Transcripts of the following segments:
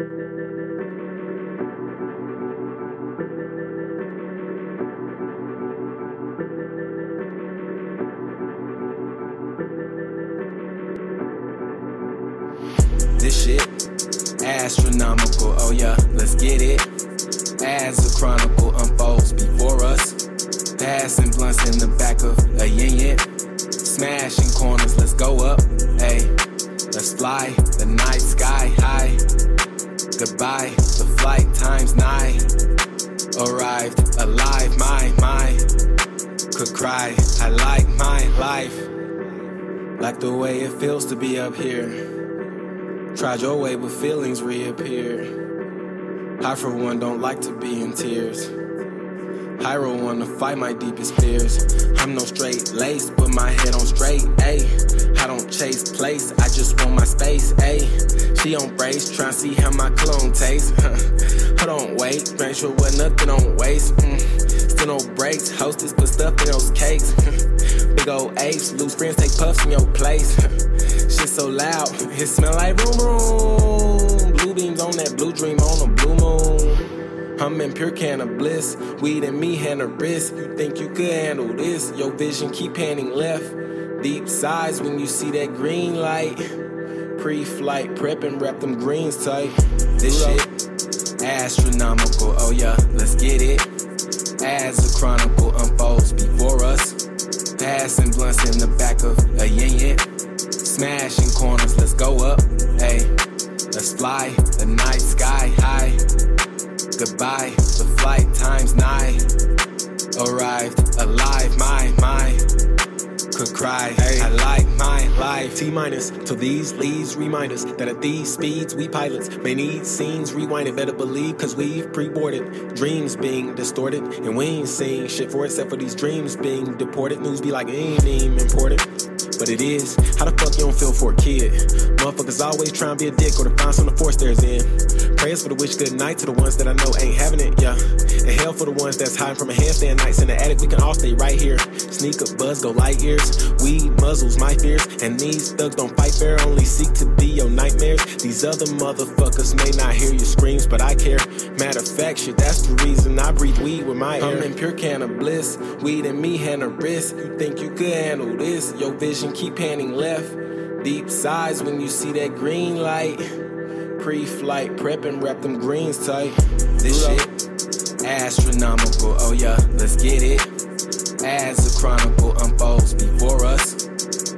This shit astronomical. Oh yeah, let's get it. As the chronicle unfolds before us, passing blunts in the back of a yin yin, smashing corners. Let's go up, hey, let's fly the night sky. Goodbye, the flight times nine. Arrived alive, my my could cry. I like my life, like the way it feels to be up here. Tried your way, but feelings reappear. I, for one, don't like to be in tears. Hyro wanna fight my deepest fears. I'm no straight lace, put my head on straight, ayy. I don't chase place, I just want my space, ayy. She on brace, tryna see how my cologne tastes. I don't wait, make sure what nothing on waste. Mm. Still no breaks, hostess put stuff in those cakes. Big old apes, loose friends take puffs from your place. Shit so loud, it smell like room room. Blue beams on that blue dream on moon. I'm in pure can of bliss. Weed and me hand a wrist. You think you could handle this? Your vision keep panning left. Deep sighs when you see that green light. Pre-flight prep and wrap them greens tight. This shit astronomical. Oh yeah, let's get it. As the chronicle unfolds before us, passing blunts in the back of a yin yin, smashing corners. Let's go up, hey, let's fly the night sky high. Goodbye, the flight times nine. Arrived alive, my my could cry. hey. I like my life. T minus till these leads remind us that at these speeds we pilots may need scenes rewinded. Better believe, cause we've pre-boarded. Dreams being distorted, and we ain't seeing shit for it except for these dreams being deported. News be like it ain't even important. But it is. How the fuck you don't feel for a kid? Motherfuckers always trying to be a dick or to find something to force theirs in. Prayers for the wish good night to the ones that I know ain't having it, yeah. And hell for the ones that's hiding from a handstand nights in the attic. We can all stay right here. Sneak up, buzz, go light years. Weed muzzles my fears. And these thugs don't fight fair, only seek to be your nightmares. These other motherfuckers may not hear your screams, but I care. Matter of fact, shit, that's the reason I breathe weed with my air. I'm in pure can of bliss. Weed and me hand a wrist. You think you could handle this? Your vision keep panning left. Deep sighs when you see that green light. Pre-flight prep and wrap them greens tight. This shit astronomical. Oh yeah, let's get it. As the chronicle unfolds before us,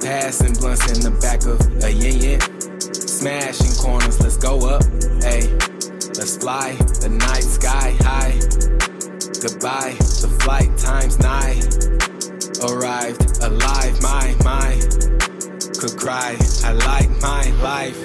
passing blunts in the back of a yin yin, smashing corners. Let's go up, hey, let's fly the night sky high. Goodbye, the flight times nine. Arrived alive, my my could cry. I like my life.